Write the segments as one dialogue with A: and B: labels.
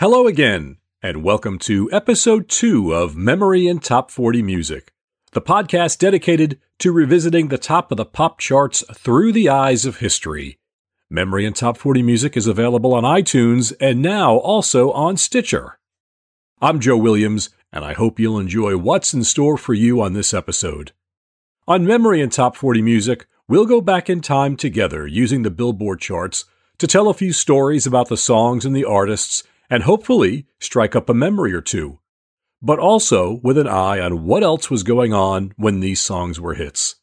A: Hello again, and welcome to episode 2 of Memory and Top 40 Music, the podcast dedicated to revisiting the top of the pop charts through the eyes of history. Memory and Top 40 Music is available on iTunes and now also on Stitcher. I'm Joe Williams, and I hope you'll enjoy what's in store for you on this episode. On Memory and Top 40 Music, we'll go back in time together using the Billboard charts to tell a few stories about the songs and the artists and hopefully strike up a memory or two, but also with an eye on what else was going on when these songs were hits.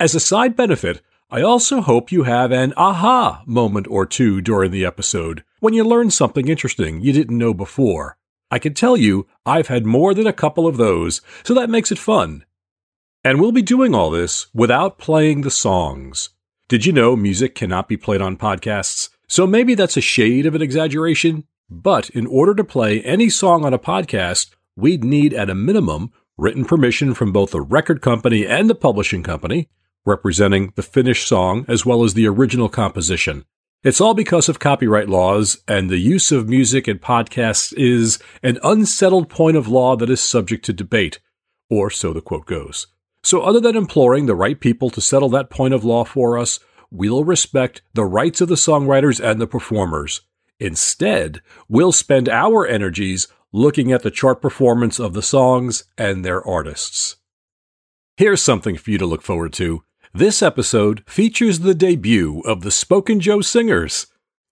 A: As a side benefit, I also hope you have an aha moment or two during the episode when you learn something interesting you didn't know before. I can tell you I've had more than a couple of those, so that makes it fun. And we'll be doing all this without playing the songs. Did you know music cannot be played on podcasts? So maybe that's a shade of an exaggeration, but in order to play any song on a podcast, we'd need at a minimum written permission from both the record company and the publishing company, representing the finished song as well as the original composition. It's all because of copyright laws, and the use of music in podcasts is an unsettled point of law that is subject to debate, or so the quote goes. So, other than imploring the right people to settle that point of law for us, we'll respect the rights of the songwriters and the performers. Instead, we'll spend our energies looking at the chart performance of the songs and their artists. Here's something for you to look forward to. This episode features the debut of the Spoken Joe Singers.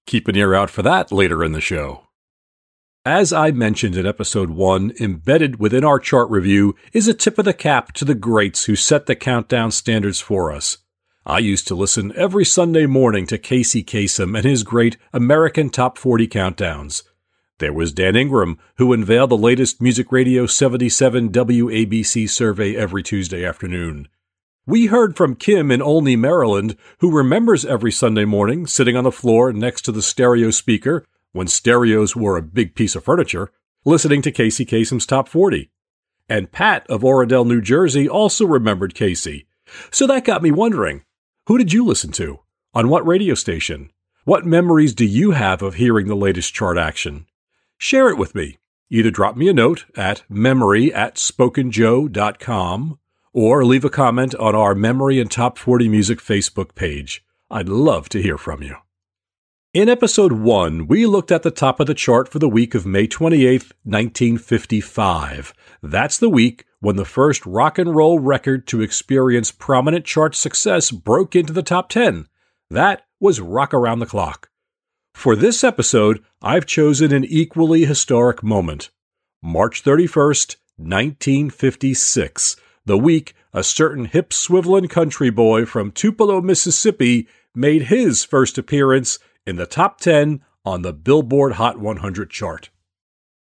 A: Keep an ear out for that later in the show. As I mentioned in episode 1, embedded within our chart review is a tip of the cap to the greats who set the countdown standards for us. I used to listen every Sunday morning to Casey Kasem and his great American Top 40 countdowns. There was Dan Ingram, who unveiled the latest Music Radio 77 WABC survey every Tuesday afternoon. We heard from Kim in Olney, Maryland, who remembers every Sunday morning sitting on the floor next to the stereo speaker, when stereos were a big piece of furniture, listening to Casey Kasem's Top 40. And Pat of Oradell, New Jersey also remembered Casey. So that got me wondering who did you listen to? On what radio station? What memories do you have of hearing the latest chart action? Share it with me. Either drop me a note at memory at spokenjoe.com or leave a comment on our Memory and Top 40 Music Facebook page. I'd love to hear from you. In episode 1, we looked at the top of the chart for the week of May 28, 1955. That's the week when the first rock and roll record to experience prominent chart success broke into the top 10. That was Rock Around the Clock. For this episode, I've chosen an equally historic moment March 31st, 1956, the week a certain hip swiveling country boy from Tupelo, Mississippi made his first appearance in the top 10 on the Billboard Hot 100 chart.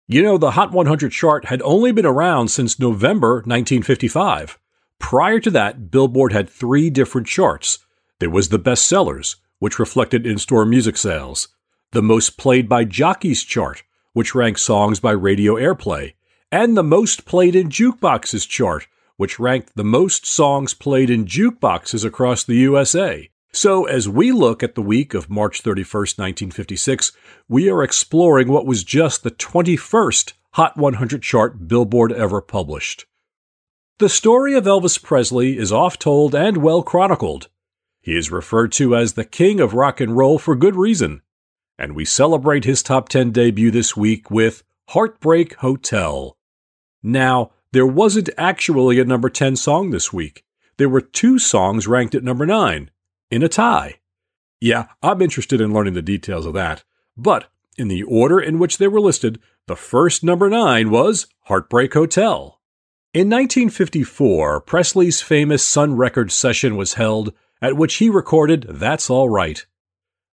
A: You know, the Hot 100 chart had only been around since November 1955. Prior to that, Billboard had three different charts. There was the bestsellers, which reflected in store music sales, the most played by jockeys chart, which ranked songs by radio airplay, and the most played in jukeboxes chart, which ranked the most songs played in jukeboxes across the USA. So, as we look at the week of March 31st, 1956, we are exploring what was just the 21st Hot 100 chart Billboard ever published. The story of Elvis Presley is oft told and well chronicled. He is referred to as the king of rock and roll for good reason, and we celebrate his top 10 debut this week with Heartbreak Hotel. Now, there wasn't actually a number 10 song this week. There were two songs ranked at number 9 in a tie. Yeah, I'm interested in learning the details of that. But in the order in which they were listed, the first number nine was Heartbreak Hotel. In 1954, Presley's famous Sun Records session was held, at which he recorded That's All Right.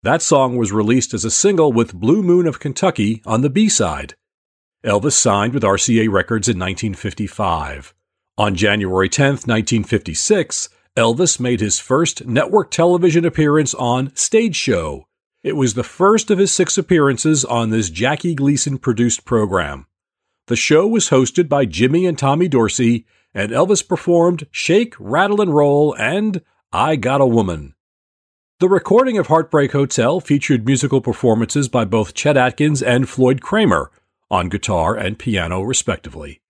A: That song was released as a single with Blue Moon of Kentucky on the B side. Elvis signed with RCA Records in 1955. On January 10, 1956, Elvis made his first network television appearance on Stage Show. It was the first of his six appearances on this Jackie Gleason produced program. The show was hosted by Jimmy and Tommy Dorsey, and Elvis performed Shake, Rattle, and Roll and I Got a Woman. The recording of Heartbreak Hotel featured musical performances by both Chet Atkins and Floyd Cramer on guitar and piano, respectively.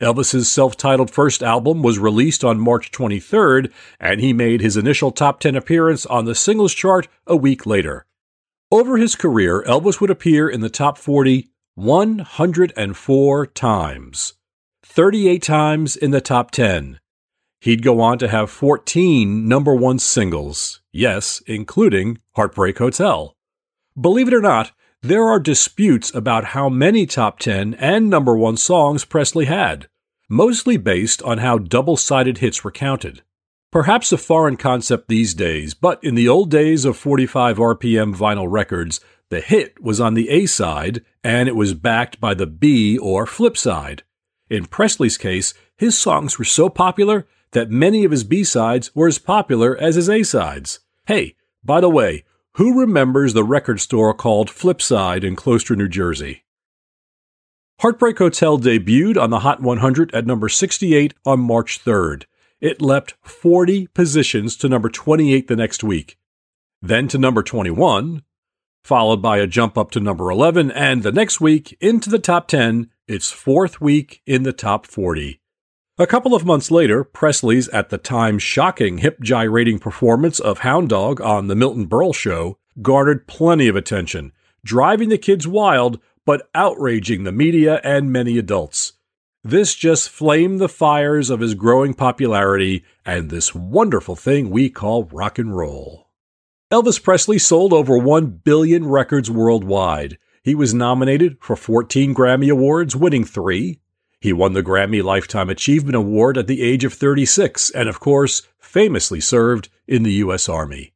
A: Elvis's self-titled first album was released on March 23rd, and he made his initial top 10 appearance on the singles chart a week later. Over his career, Elvis would appear in the top 40 104 times, 38 times in the top 10, He'd go on to have 14 number one singles, yes, including Heartbreak Hotel. Believe it or not, there are disputes about how many top 10 and number one songs Presley had, mostly based on how double sided hits were counted. Perhaps a foreign concept these days, but in the old days of 45 RPM vinyl records, the hit was on the A side and it was backed by the B or flip side. In Presley's case, his songs were so popular that many of his B-sides were as popular as his A-sides. Hey, by the way, who remembers the record store called Flipside in Closter, New Jersey? Heartbreak Hotel debuted on the Hot 100 at number 68 on March 3rd. It leapt 40 positions to number 28 the next week, then to number 21, followed by a jump up to number 11, and the next week into the top 10, its fourth week in the top 40. A couple of months later, Presley's at the time shocking hip gyrating performance of Hound Dog on The Milton Berle Show garnered plenty of attention, driving the kids wild but outraging the media and many adults. This just flamed the fires of his growing popularity and this wonderful thing we call rock and roll. Elvis Presley sold over 1 billion records worldwide. He was nominated for 14 Grammy Awards, winning three, he won the Grammy Lifetime Achievement Award at the age of 36 and, of course, famously served in the U.S. Army.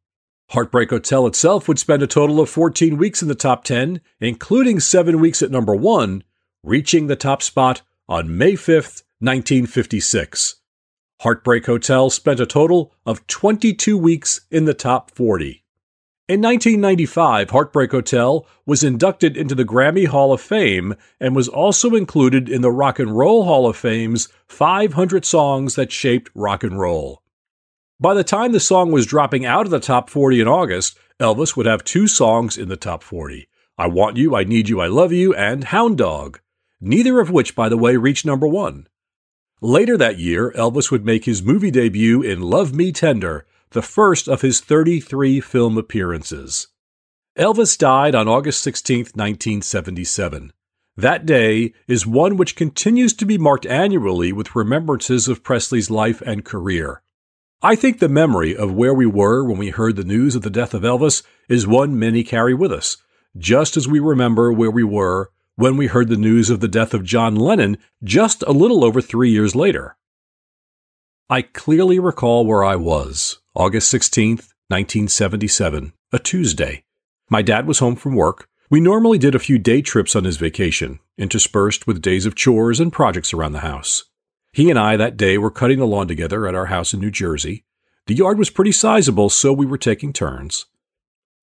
A: Heartbreak Hotel itself would spend a total of 14 weeks in the top 10, including seven weeks at number one, reaching the top spot on May 5th, 1956. Heartbreak Hotel spent a total of 22 weeks in the top 40. In 1995, Heartbreak Hotel was inducted into the Grammy Hall of Fame and was also included in the Rock and Roll Hall of Fame's 500 songs that shaped rock and roll. By the time the song was dropping out of the top 40 in August, Elvis would have two songs in the top 40 I Want You, I Need You, I Love You, and Hound Dog, neither of which, by the way, reached number one. Later that year, Elvis would make his movie debut in Love Me Tender the first of his 33 film appearances. Elvis died on August 16, 1977. That day is one which continues to be marked annually with remembrances of Presley's life and career. I think the memory of where we were when we heard the news of the death of Elvis is one many carry with us, just as we remember where we were when we heard the news of the death of John Lennon just a little over three years later. I clearly recall where I was, August 16, 1977, a Tuesday. My dad was home from work. We normally did a few day trips on his vacation, interspersed with days of chores and projects around the house. He and I that day were cutting the lawn together at our house in New Jersey. The yard was pretty sizable, so we were taking turns.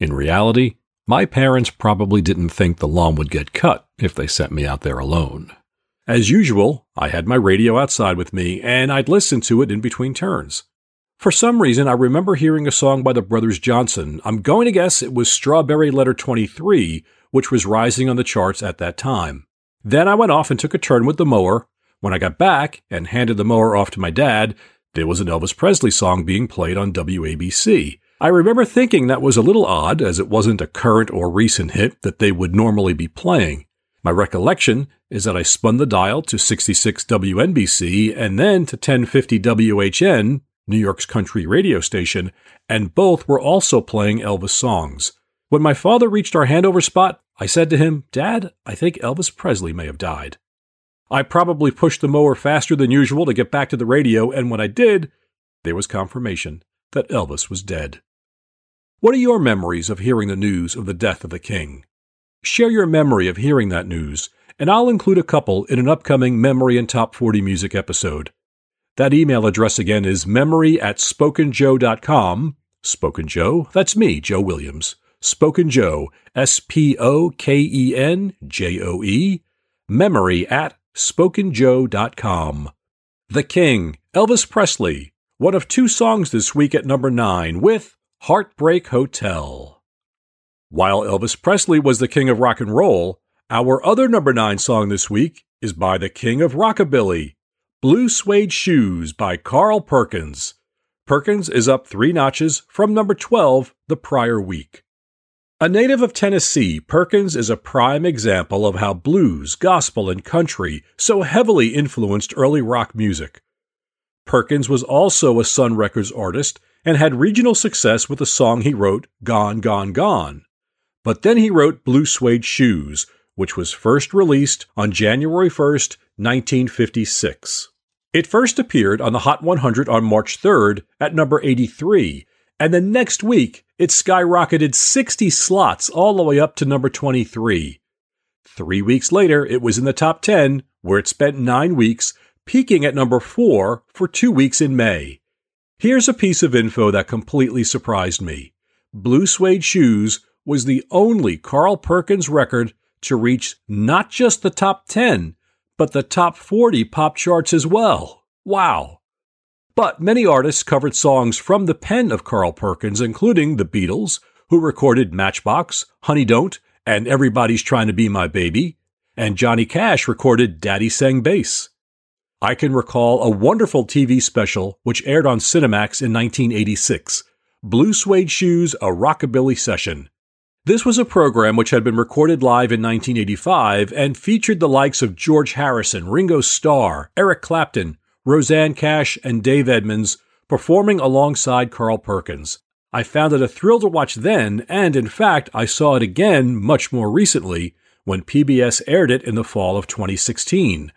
A: In reality, my parents probably didn't think the lawn would get cut if they sent me out there alone. As usual, I had my radio outside with me, and I'd listen to it in between turns. For some reason, I remember hearing a song by the Brothers Johnson. I'm going to guess it was Strawberry Letter 23, which was rising on the charts at that time. Then I went off and took a turn with the mower. When I got back and handed the mower off to my dad, there was an Elvis Presley song being played on WABC. I remember thinking that was a little odd, as it wasn't a current or recent hit that they would normally be playing. My recollection is that I spun the dial to 66 WNBC and then to 1050 WHN, New York's country radio station, and both were also playing Elvis songs. When my father reached our handover spot, I said to him, Dad, I think Elvis Presley may have died. I probably pushed the mower faster than usual to get back to the radio, and when I did, there was confirmation that Elvis was dead. What are your memories of hearing the news of the death of the king? Share your memory of hearing that news, and I'll include a couple in an upcoming Memory and Top 40 Music episode. That email address again is memory at spokenjoe.com. Spoken Joe, that's me, Joe Williams. Spoken Joe, S P O K E N J O E, memory at spokenjoe.com. The King, Elvis Presley, one of two songs this week at number nine, with Heartbreak Hotel. While Elvis Presley was the king of rock and roll, our other number 9 song this week is by the king of rockabilly, Blue Suede Shoes by Carl Perkins. Perkins is up three notches from number 12 the prior week. A native of Tennessee, Perkins is a prime example of how blues, gospel, and country so heavily influenced early rock music. Perkins was also a Sun Records artist and had regional success with the song he wrote, Gone, Gone, Gone. But then he wrote Blue Suede Shoes, which was first released on January 1st, 1956. It first appeared on the Hot 100 on March 3rd at number 83, and the next week it skyrocketed 60 slots all the way up to number 23. Three weeks later, it was in the top 10, where it spent nine weeks, peaking at number 4 for two weeks in May. Here's a piece of info that completely surprised me Blue Suede Shoes was the only Carl Perkins record to reach not just the top 10, but the top 40 pop charts as well. Wow. But many artists covered songs from the pen of Carl Perkins, including the Beatles, who recorded Matchbox, Honey Don't, and Everybody's Trying to Be My Baby, and Johnny Cash recorded Daddy Sang Bass. I can recall a wonderful TV special which aired on Cinemax in 1986 Blue Suede Shoes, a Rockabilly Session. This was a program which had been recorded live in 1985 and featured the likes of George Harrison, Ringo Starr, Eric Clapton, Rosanne Cash, and Dave Edmunds performing alongside Carl Perkins. I found it a thrill to watch then, and in fact, I saw it again much more recently when PBS aired it in the fall of 2016.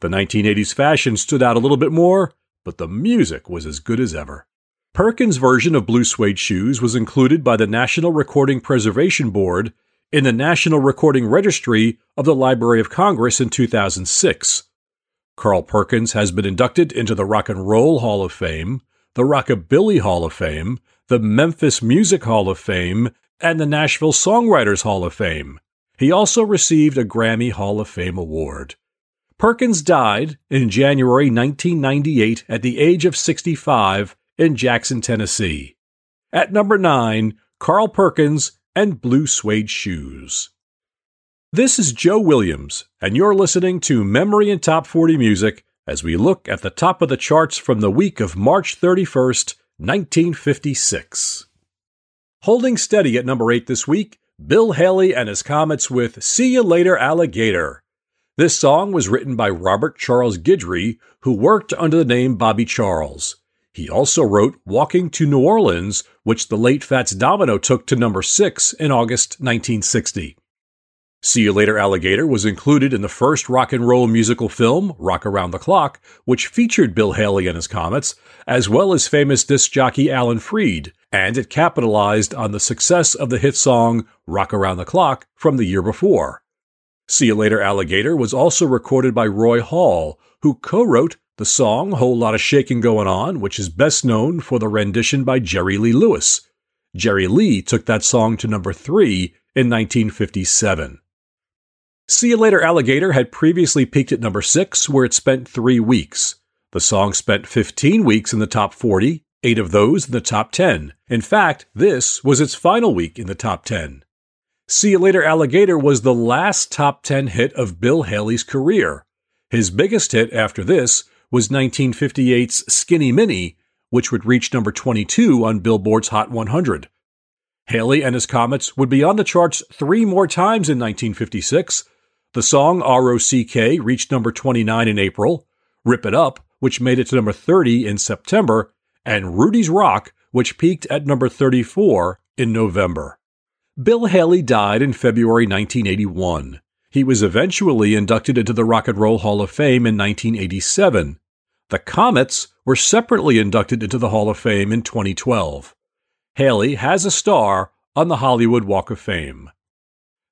A: The 1980s fashion stood out a little bit more, but the music was as good as ever. Perkins' version of Blue Suede Shoes was included by the National Recording Preservation Board in the National Recording Registry of the Library of Congress in 2006. Carl Perkins has been inducted into the Rock and Roll Hall of Fame, the Rockabilly Hall of Fame, the Memphis Music Hall of Fame, and the Nashville Songwriters Hall of Fame. He also received a Grammy Hall of Fame award. Perkins died in January 1998 at the age of 65 in Jackson, Tennessee. At number 9, Carl Perkins and Blue Suede Shoes. This is Joe Williams, and you're listening to Memory and Top 40 Music as we look at the top of the charts from the week of March 31st, 1956. Holding steady at number 8 this week, Bill Haley and his Comets with See You Later Alligator. This song was written by Robert Charles Guidry, who worked under the name Bobby Charles. He also wrote Walking to New Orleans, which the late Fats Domino took to number 6 in August 1960. See You Later Alligator was included in the first rock and roll musical film, Rock Around the Clock, which featured Bill Haley and his Comets, as well as famous disc jockey Alan Freed, and it capitalized on the success of the hit song Rock Around the Clock from the year before. See You Later Alligator was also recorded by Roy Hall, who co wrote the song Whole Lot of Shaking Going On, which is best known for the rendition by Jerry Lee Lewis. Jerry Lee took that song to number three in 1957. See You Later Alligator had previously peaked at number six, where it spent three weeks. The song spent 15 weeks in the top 40, eight of those in the top 10. In fact, this was its final week in the top 10. See You Later Alligator was the last top 10 hit of Bill Haley's career. His biggest hit after this was 1958's Skinny Minnie, which would reach number 22 on Billboard's Hot 100. Haley and his Comets would be on the charts three more times in 1956. The song ROCK reached number 29 in April, Rip It Up, which made it to number 30 in September, and Rudy's Rock, which peaked at number 34 in November. Bill Haley died in February 1981. He was eventually inducted into the Rock and Roll Hall of Fame in 1987. The Comets were separately inducted into the Hall of Fame in 2012. Haley has a star on the Hollywood Walk of Fame.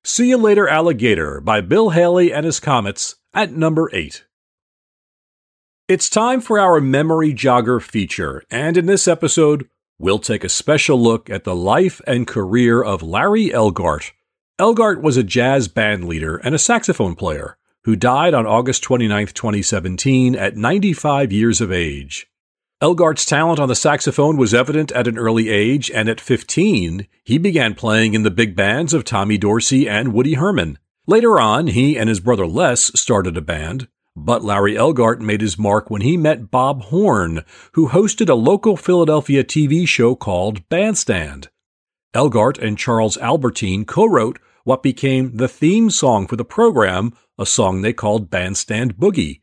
A: See You Later Alligator by Bill Haley and his Comets at number 8. It's time for our Memory Jogger feature, and in this episode, we'll take a special look at the life and career of Larry Elgart, Elgart was a jazz band leader and a saxophone player who died on August 29, 2017, at 95 years of age. Elgart's talent on the saxophone was evident at an early age, and at 15, he began playing in the big bands of Tommy Dorsey and Woody Herman. Later on, he and his brother Les started a band, but Larry Elgart made his mark when he met Bob Horn, who hosted a local Philadelphia TV show called Bandstand. Elgart and Charles Albertine co wrote what became the theme song for the program, a song they called Bandstand Boogie.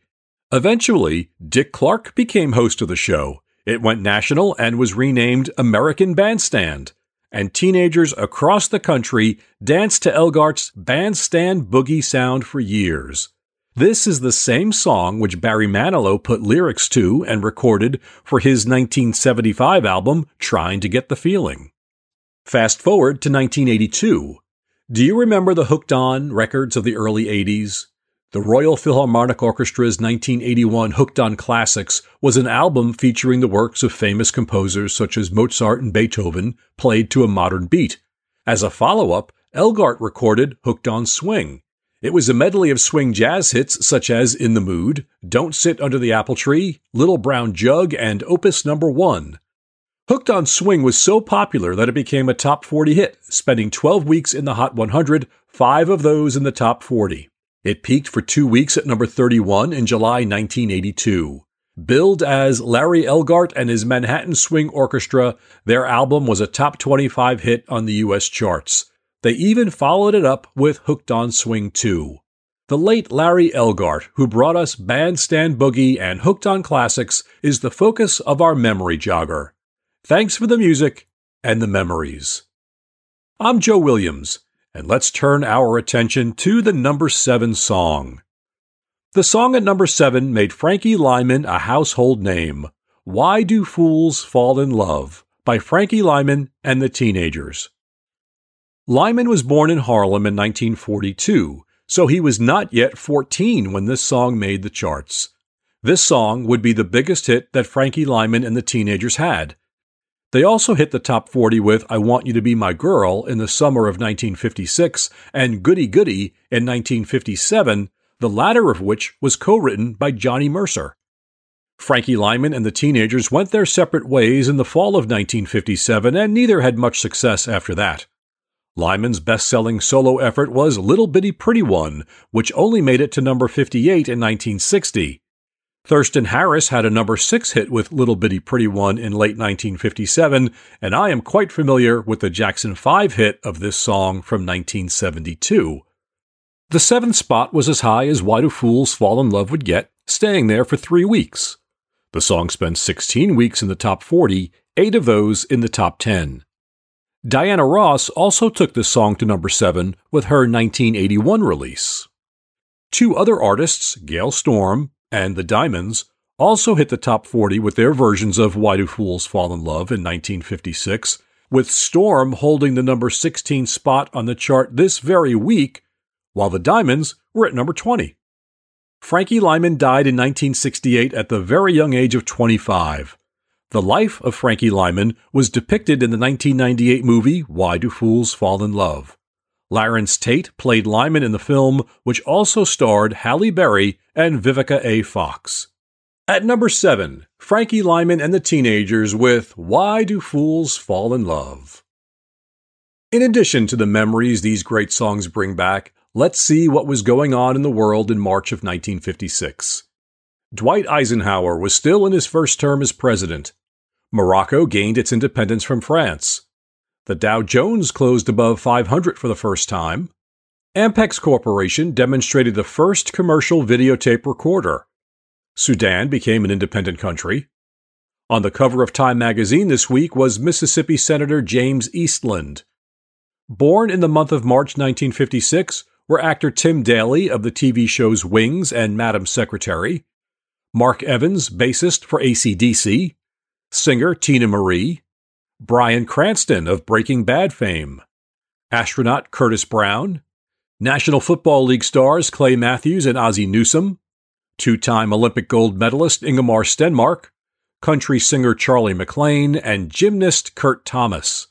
A: Eventually, Dick Clark became host of the show. It went national and was renamed American Bandstand, and teenagers across the country danced to Elgart's Bandstand Boogie sound for years. This is the same song which Barry Manilow put lyrics to and recorded for his 1975 album Trying to Get the Feeling. Fast forward to 1982. Do you remember the Hooked On records of the early 80s? The Royal Philharmonic Orchestra's 1981 Hooked on Classics was an album featuring the works of famous composers such as Mozart and Beethoven, played to a modern beat. As a follow up, Elgart recorded Hooked on Swing. It was a medley of swing jazz hits such as In the Mood, Don't Sit Under the Apple Tree, Little Brown Jug, and Opus Number 1. Hooked on Swing was so popular that it became a top 40 hit, spending 12 weeks in the Hot 100, five of those in the top 40. It peaked for two weeks at number 31 in July 1982. Billed as Larry Elgart and his Manhattan Swing Orchestra, their album was a top 25 hit on the US charts. They even followed it up with Hooked on Swing 2. The late Larry Elgart, who brought us Bandstand Boogie and Hooked on Classics, is the focus of our memory jogger. Thanks for the music and the memories. I'm Joe Williams and let's turn our attention to the number seven song. The song at number seven made Frankie Lymon a household name. Why Do Fools Fall in Love by Frankie Lymon and the Teenagers. Lymon was born in Harlem in 1942, so he was not yet 14 when this song made the charts. This song would be the biggest hit that Frankie Lymon and the Teenagers had, they also hit the top 40 with I Want You to Be My Girl in the summer of 1956 and Goody Goody in 1957, the latter of which was co written by Johnny Mercer. Frankie Lymon and the teenagers went their separate ways in the fall of 1957, and neither had much success after that. Lymon's best selling solo effort was Little Bitty Pretty One, which only made it to number 58 in 1960. Thurston Harris had a number six hit with Little Bitty Pretty One in late 1957, and I am quite familiar with the Jackson 5 hit of this song from 1972. The seventh spot was as high as Why Do Fools Fall in Love would get, staying there for three weeks. The song spent 16 weeks in the top 40, eight of those in the top 10. Diana Ross also took this song to number 7 with her 1981 release. Two other artists, Gale Storm and the Diamonds also hit the top 40 with their versions of Why Do Fools Fall in Love in 1956, with Storm holding the number 16 spot on the chart this very week, while the Diamonds were at number 20. Frankie Lymon died in 1968 at the very young age of 25. The life of Frankie Lymon was depicted in the 1998 movie Why Do Fools Fall in Love. Larenz Tate played Lymon in the film, which also starred Halle Berry and Vivica A. Fox. At number 7, Frankie Lymon and the Teenagers with Why Do Fools Fall in Love? In addition to the memories these great songs bring back, let's see what was going on in the world in March of 1956. Dwight Eisenhower was still in his first term as president. Morocco gained its independence from France. The Dow Jones closed above 500 for the first time. Ampex Corporation demonstrated the first commercial videotape recorder. Sudan became an independent country. On the cover of Time magazine this week was Mississippi Senator James Eastland. Born in the month of March 1956 were actor Tim Daly of the TV shows Wings and Madam Secretary, Mark Evans, bassist for AC/DC, singer Teena Marie, Bryan Cranston of Breaking Bad fame, astronaut Curtis Brown, National Football League stars Clay Matthews and Ozzie Newsome, two time Olympic gold medalist Ingemar Stenmark, country singer Charly McClain, and gymnast Kurt Thomas.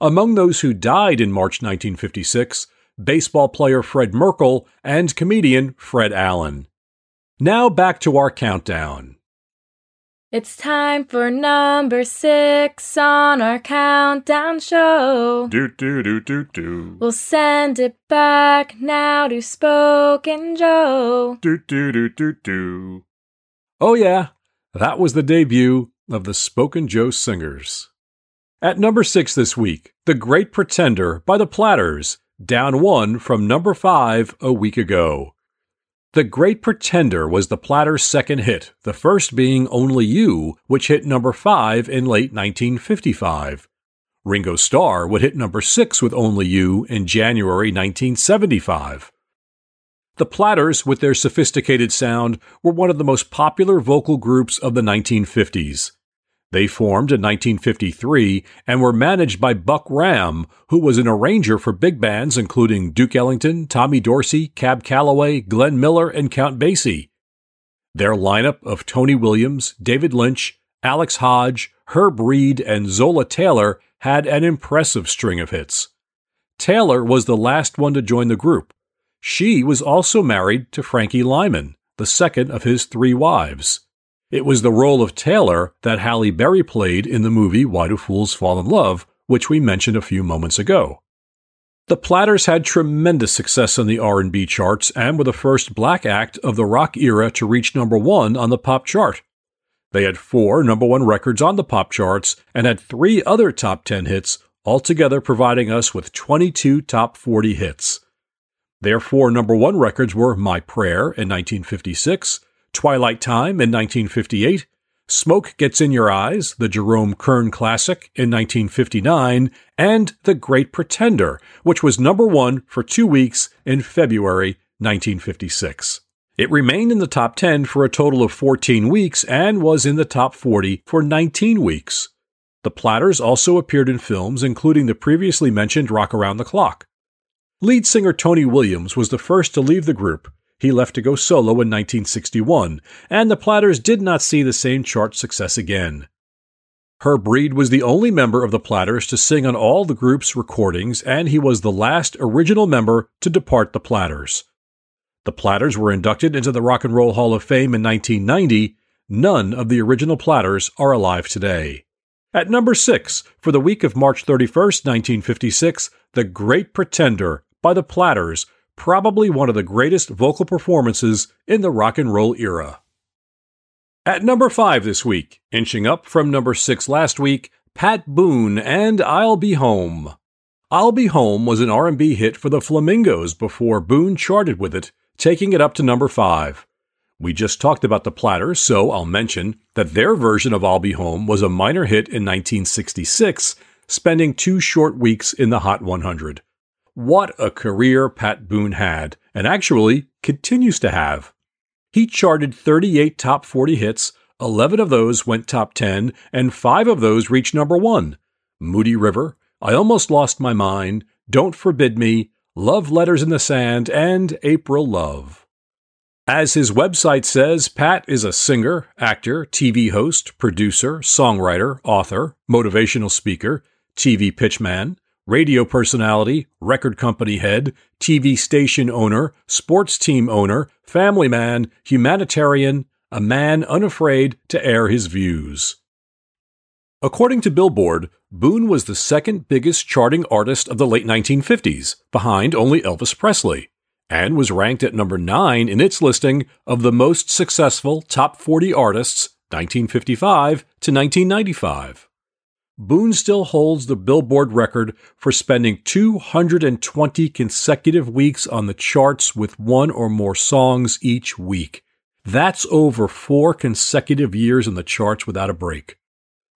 A: Among those who died in March 1956, baseball player Fred Merkle and comedian Fred Allen. Now back to our countdown.
B: It's time for number six on our countdown show.
A: Do do do do do.
B: We'll send it back now to Spoken Joe.
A: Do do do do do. Oh yeah, that was the debut of the Spoken Joe Singers. At number six this week, The Great Pretender by the Platters, down one from number five a week ago. The Great Pretender was the Platters' second hit, the first being Only You, which hit number 5 in late 1955. Ringo Starr would hit number 6 with Only You in January 1975. The Platters, with their sophisticated sound, were one of the most popular vocal groups of the 1950s. They formed in 1953 and were managed by Buck Ram, who was an arranger for big bands including Duke Ellington, Tommy Dorsey, Cab Calloway, Glenn Miller, and Count Basie. Their lineup of Tony Williams, David Lynch, Alex Hodge, Herb Reed, and Zola Taylor had an impressive string of hits. Taylor was the last one to join the group. She was also married to Frankie Lymon, the second of his three wives. It was the role of Taylor that Halle Berry played in the movie Why Do Fools Fall in Love, which we mentioned a few moments ago. The Platters had tremendous success on the R&B charts and were the first black act of the rock era to reach number 1 on the pop chart. They had 4 number 1 records on the pop charts and had 3 other top 10 hits, altogether providing us with 22 top 40 hits. Their four number 1 records were My Prayer in 1956, Twilight Time in 1958, Smoke Gets in Your Eyes, the Jerome Kern classic in 1959, and The Great Pretender, which was number one for two weeks in February 1956. It remained in the top 10 for a total of 14 weeks and was in the top 40 for 19 weeks. The Platters also appeared in films, including the previously mentioned Rock Around the Clock. Lead singer Tony Williams was the first to leave the group he left to go solo in 1961, and the Platters did not see the same chart success again. Herb Reed was the only member of the Platters to sing on all the group's recordings, and he was the last original member to depart the Platters. The Platters were inducted into the Rock and Roll Hall of Fame in 1990. None of the original Platters are alive today. At number 6, for the week of March 31, 1956, The Great Pretender by the Platters probably one of the greatest vocal performances in the rock and roll era. At number 5 this week, inching up from number 6 last week, Pat Boone and I'll Be Home. I'll Be Home was an R&B hit for the Flamingos before Boone charted with it, taking it up to number 5. We just talked about the Platters, so I'll mention that their version of I'll Be Home was a minor hit in 1966, spending two short weeks in the Hot 100. What a career Pat Boone had, and actually continues to have. He charted 38 top 40 hits, 11 of those went top 10, and 5 of those reached number 1. Moody River, I Almost Lost My Mind, Don't Forbid Me, Love Letters in the Sand, and April Love. As his website says, Pat is a singer, actor, TV host, producer, songwriter, author, motivational speaker, TV pitchman, radio personality, record company head, TV station owner, sports team owner, family man, humanitarian, a man unafraid to air his views. According to Billboard, Boone was the second biggest charting artist of the late 1950s, behind only Elvis Presley, and was ranked at number 9 in its listing of the most successful top 40 artists 1955 to 1995. Boone still holds the Billboard record for spending 220 consecutive weeks on the charts with one or more songs each week. That's over four consecutive years in the charts without a break.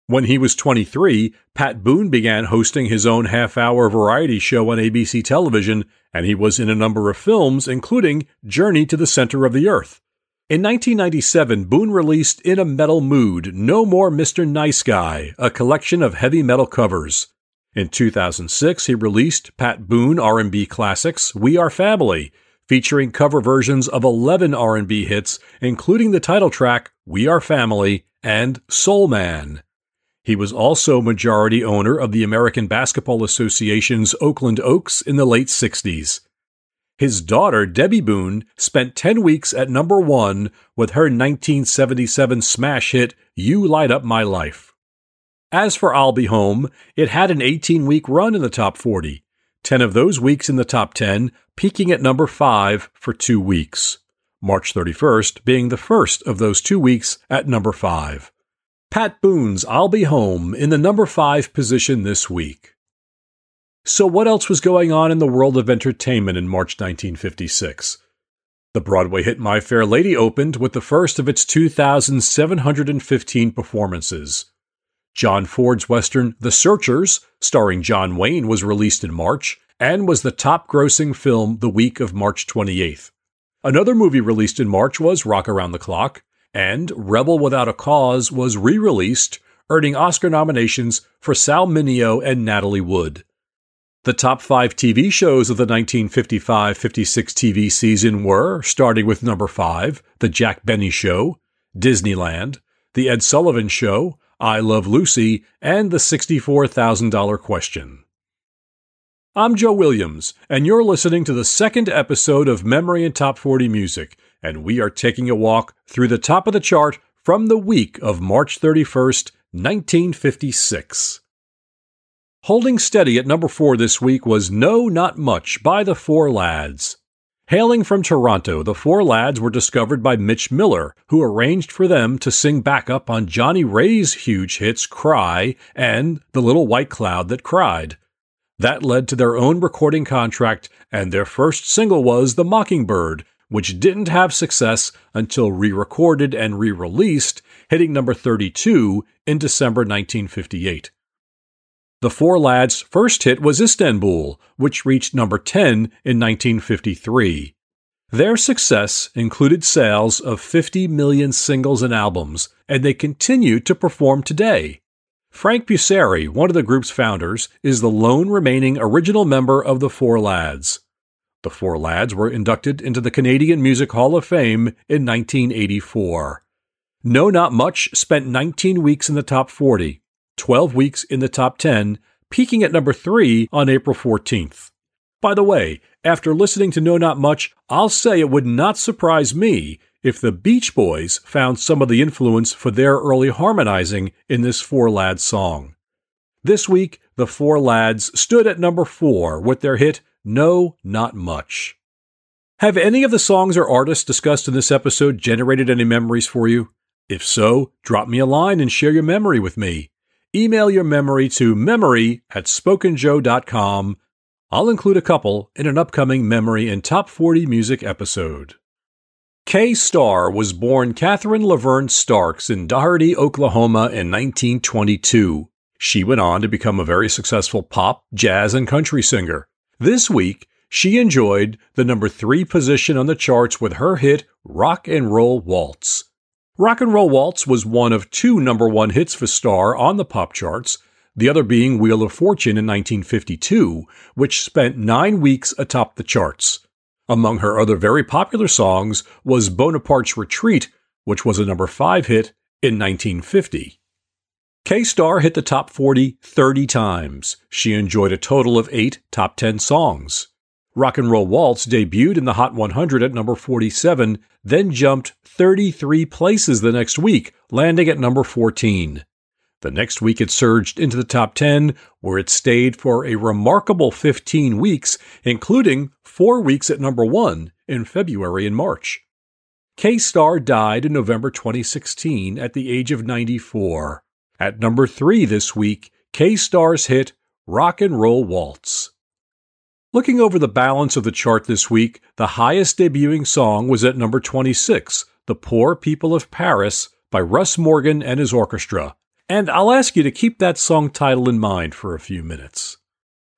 A: When he was 23, Pat Boone began hosting his own half hour variety show on ABC television, and he was in a number of films, including Journey to the Center of the Earth. In 1997, Boone released In a Metal Mood, No More Mr. Nice Guy, a collection of heavy metal covers. In 2006, he released Pat Boone R&B Classics, We Are Family, featuring cover versions of 11 R&B hits, including the title track We Are Family and Soul Man. He was also majority owner of the American Basketball Association's Oakland Oaks in the late 60s. His daughter, Debbie Boone, spent 10 weeks at number one with her 1977 smash hit You Light Up My Life. As for I'll Be Home, it had an 18 week run in the top 40, 10 of those weeks in the top 10, peaking at number 5 for two weeks. March 31st being the first of those two weeks at number 5. Pat Boone's I'll Be Home in the number 5 position this week. So, what else was going on in the world of entertainment in March 1956? The Broadway hit My Fair Lady opened with the first of its 2,715 performances. John Ford's Western The Searchers, starring John Wayne, was released in March and was the top grossing film the week of March 28th. Another movie released in March was Rock Around the Clock, and Rebel Without a Cause was re released, earning Oscar nominations for Sal Mineo and Natalie Wood. The top five TV shows of the 1955 56 TV season were, starting with number five, The Jack Benny Show, Disneyland, The Ed Sullivan Show, I Love Lucy, and The $64,000 Question. I'm Joe Williams, and you're listening to the second episode of Memory and Top 40 Music, and we are taking a walk through the top of the chart from the week of March 31st, 1956. Holding steady at number four this week was No Not Much by the Four Lads. Hailing from Toronto, the Four Lads were discovered by Mitch Miller, who arranged for them to sing backup on Johnnie Ray's huge hits Cry and The Little White Cloud That Cried. That led to their own recording contract, and their first single was The Mockingbird, which didn't have success until re recorded and re released, hitting number 32 in December 1958. The Four Lads' first hit was Istanbul, which reached number 10 in 1953. Their success included sales of 50 million singles and albums, and they continue to perform today. Frank Busseri, one of the group's founders, is the lone remaining original member of the Four Lads. The Four Lads were inducted into the Canadian Music Hall of Fame in 1984. No Not Much spent 19 weeks in the top 40, 12 weeks in the top 10, peaking at number 3 on April 14th. By the way, after listening to No Not Much, I'll say it would not surprise me if the Beach Boys found some of the influence for their early harmonizing in this Four Lads song. This week, the Four Lads stood at number 4 with their hit No Not Much. Have any of the songs or artists discussed in this episode generated any memories for you? If so, drop me a line and share your memory with me. Email your memory to memory at spokenjoe.com. I'll include a couple in an upcoming Memory and Top 40 Music episode. Kay Starr was born Catherine Laverne Starks in Dougherty, Oklahoma in 1922. She went on to become a very successful pop, jazz, and country singer. This week, she enjoyed the number three position on the charts with her hit Rock and Roll Waltz. Rock and Roll Waltz was one of two number one hits for Starr on the pop charts, the other being Wheel of Fortune in 1952, which spent nine weeks atop the charts. Among her other very popular songs was Bonaparte's Retreat, which was a number five hit in 1950. Kay Starr hit the top 40 30 times. She enjoyed a total of eight top 10 songs. Rock and Roll Waltz debuted in the Hot 100 at number 47, then jumped 33 places the next week, landing at number 14. The next week it surged into the top 10, where it stayed for a remarkable 15 weeks, including four weeks at number 1 in February and March. Kay Starr died in November 2016 at the age of 94. At number 3 this week, Kay Starr's hit Rock and Roll Waltz. Looking over the balance of the chart this week, the highest debuting song was at number 26, The Poor People of Paris by Russ Morgan and his orchestra. And I'll ask you to keep that song title in mind for a few minutes.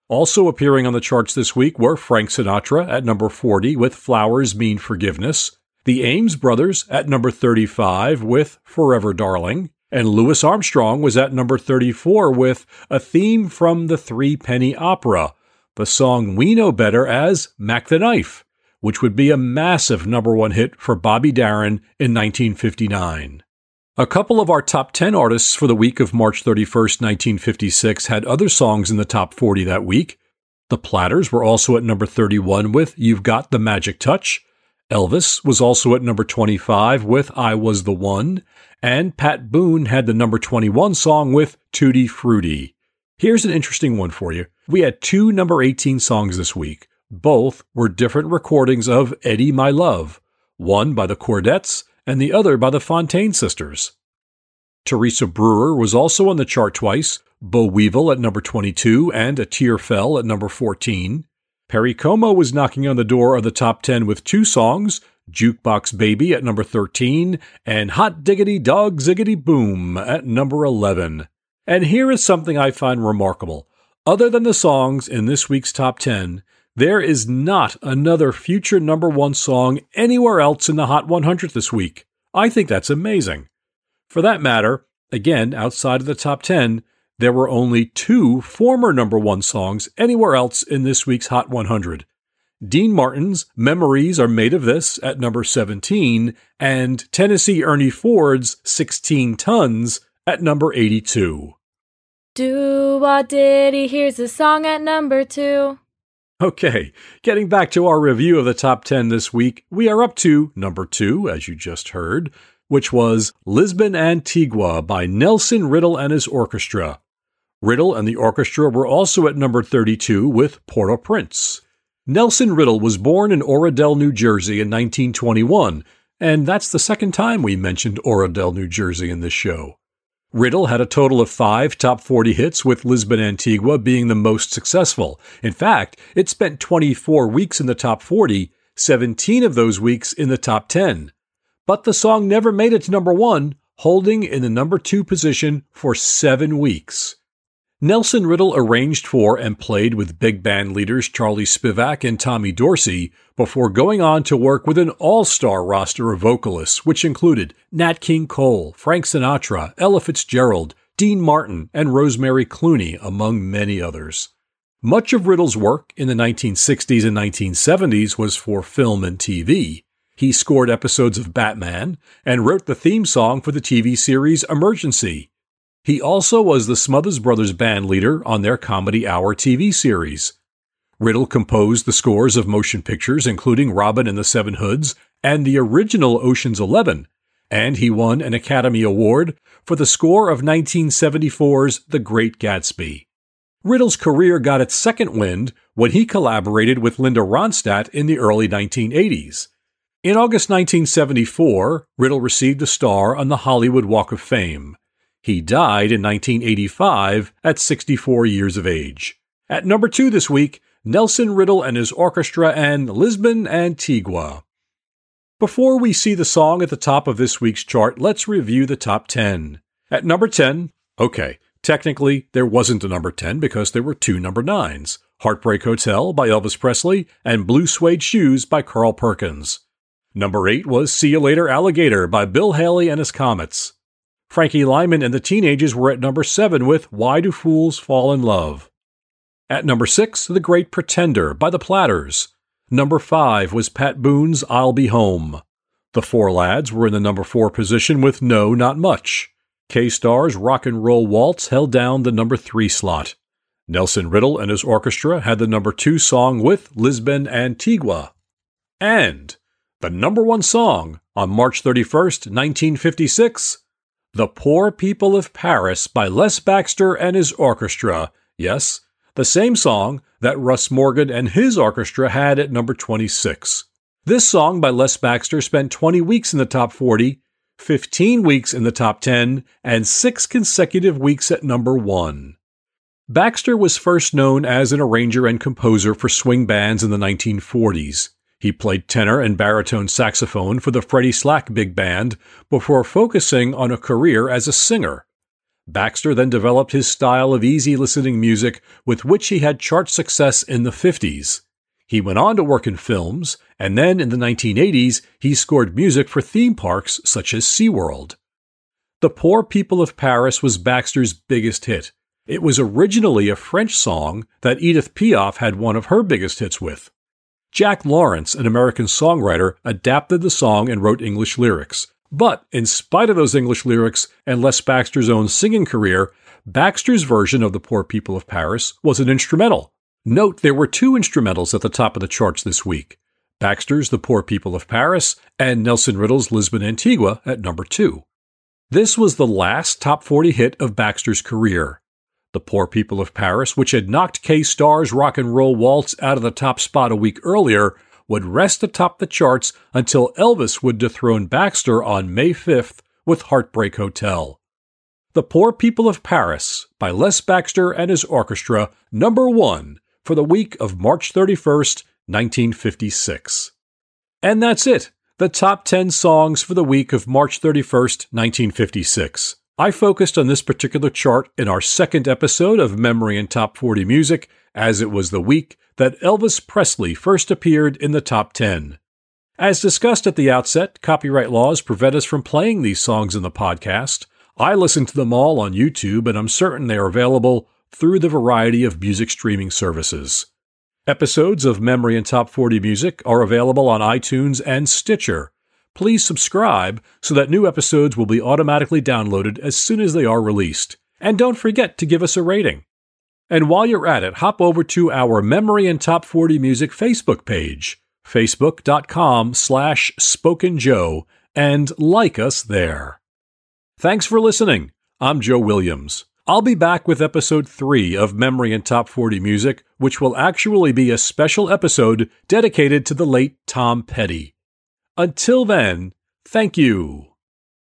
A: Also appearing on the charts this week were Frank Sinatra at number 40 with Flowers Mean Forgiveness, the Ames Brothers at number 35 with Forever Darling, and Louis Armstrong was at number 34 with a theme from the Three Penny Opera the song we know better as Mack the Knife, which would be a massive number one hit for Bobby Darin in 1959. A couple of our top 10 artists for the week of March 31st, 1956 had other songs in the top 40 that week. The Platters were also at number 31 with You've Got the Magic Touch. Elvis was also at number 25 with I Was the One, and Pat Boone had the number 21 song with Tutti Frutti. Here's an interesting one for you. We had two number 18 songs this week. Both were different recordings of Eddie My Love, one by the Chordettes and the other by the Fontane Sisters. Teresa Brewer was also on the chart twice, Bo Weevil at number 22 and A Tear Fell at number 14. Perry Como was knocking on the door of the top 10 with two songs, Jukebox Baby at number 13 and Hot Diggity Dog Ziggity Boom at number 11. And here is something I find remarkable. Other than the songs in this week's top 10, there is not another future number one song anywhere else in the Hot 100 this week. I think that's amazing. For that matter, again, outside of the top 10, there were only two former number one songs anywhere else in this week's Hot 100. Dean Martin's Memories Are Made of This at number 17, and Tennessee Ernie Ford's 16 Tons at number 82.
B: Do what diddy? Here's a song at number two.
A: Okay, getting back to our review of the top 10 this week, we are up to number two, as you just heard, which was Lisbon Antigua by Nelson Riddle and his orchestra. Riddle and the orchestra were also at number 32 with Port-au-Prince. Nelson Riddle was born in Oradell, New Jersey in 1921, and that's the second time we mentioned Oradell, New Jersey in this show. Riddle had a total of five top 40 hits, with Lisbon Antigua being the most successful. In fact, it spent 24 weeks in the top 40, 17 of those weeks in the top 10. But the song never made it to number one, holding in the number two position for seven weeks. Nelson Riddle arranged for and played with big band leaders Charlie Spivak and Tommy Dorsey before going on to work with an all star roster of vocalists, which included Nat King Cole, Frank Sinatra, Ella Fitzgerald, Dean Martin, and Rosemary Clooney, among many others. Much of Riddle's work in the 1960s and 1970s was for film and TV. He scored episodes of Batman and wrote the theme song for the TV series Emergency, he also was the Smothers Brothers band leader on their Comedy Hour TV series. Riddle composed the scores of motion pictures, including Robin and the Seven Hoods and the original Ocean's Eleven, and he won an Academy Award for the score of 1974's The Great Gatsby. Riddle's career got its second wind when he collaborated with Linda Ronstadt in the early 1980s. In August 1974, Riddle received a star on the Hollywood Walk of Fame. He died in 1985 at 64 years of age. At number two this week, Nelson Riddle and his orchestra and Lisbon Antigua. Before we see the song at the top of this week's chart, let's review the top 10. At number 10, okay, technically there wasn't a number 10 because there were two number 9s Heartbreak Hotel by Elvis Presley and Blue Suede Shoes by Carl Perkins. Number 8 was See You Later Alligator by Bill Haley and his Comets. Frankie Lymon and the Teenagers were at number 7 with Why Do Fools Fall in Love? At number 6, The Great Pretender by the Platters. Number 5 was Pat Boone's I'll Be Home. The Four Lads were in the number 4 position with No Not Much. Kay Starr's Rock and Roll Waltz held down the number 3 slot. Nelson Riddle and his orchestra had the number 2 song with Lisbon Antigua. And the number 1 song on March 31st, 1956 the Poor People of Paris by Les Baxter and his orchestra. Yes, the same song that Russ Morgan and his orchestra had at number 26. This song by Les Baxter spent 20 weeks in the top 40, 15 weeks in the top 10, and 6 consecutive weeks at number 1. Baxter was first known as an arranger and composer for swing bands in the 1940s. He played tenor and baritone saxophone for the Freddie Slack Big Band before focusing on a career as a singer. Baxter then developed his style of easy listening music with which he had chart success in the 50s. He went on to work in films, and then in the 1980s, he scored music for theme parks such as SeaWorld. The Poor People of Paris was Baxter's biggest hit. It was originally a French song that Edith Piaf had one of her biggest hits with. Jack Lawrence, an American songwriter, adapted the song and wrote English lyrics. But in spite of those English lyrics and Les Baxter's own singing career, Baxter's version of The Poor People of Paris was an instrumental. Note there were two instrumentals at the top of the charts this week. Baxter's The Poor People of Paris, and Nelson Riddle's Lisbon Antigua at number 2. This was the last top 40 hit of Baxter's career. The Poor People of Paris, which had knocked Kay Starr's Rock and Roll Waltz out of the top spot a week earlier, would rest atop the charts until Elvis would dethrone Baxter on May 5th with Heartbreak Hotel. The Poor People of Paris by Les Baxter and his orchestra, number one for the week of March 31st, 1956. And that's it, the top 10 songs for the week of March 31st, 1956. I focused on this particular chart in our second episode of Memory and Top 40 Music, as it was the week that Elvis Presley first appeared in the top 10. As discussed at the outset, copyright laws prevent us from playing these songs in the podcast. I listen to them all on YouTube, and I'm certain they are available through the variety of music streaming services. Episodes of Memory and Top 40 Music are available on iTunes and Stitcher. Please subscribe so that new episodes will be automatically downloaded as soon as they are released. And don't forget to give us a rating. And while you're at it, hop over to our Memory and Top 40 Music Facebook page, facebook.com slash spokenjoe, and like us there. Thanks for listening. I'm Joe Williams. I'll be back with episode 3 of Memory and Top 40 Music, which will actually be a special episode dedicated to the late Tom Petty. Until then, thank you.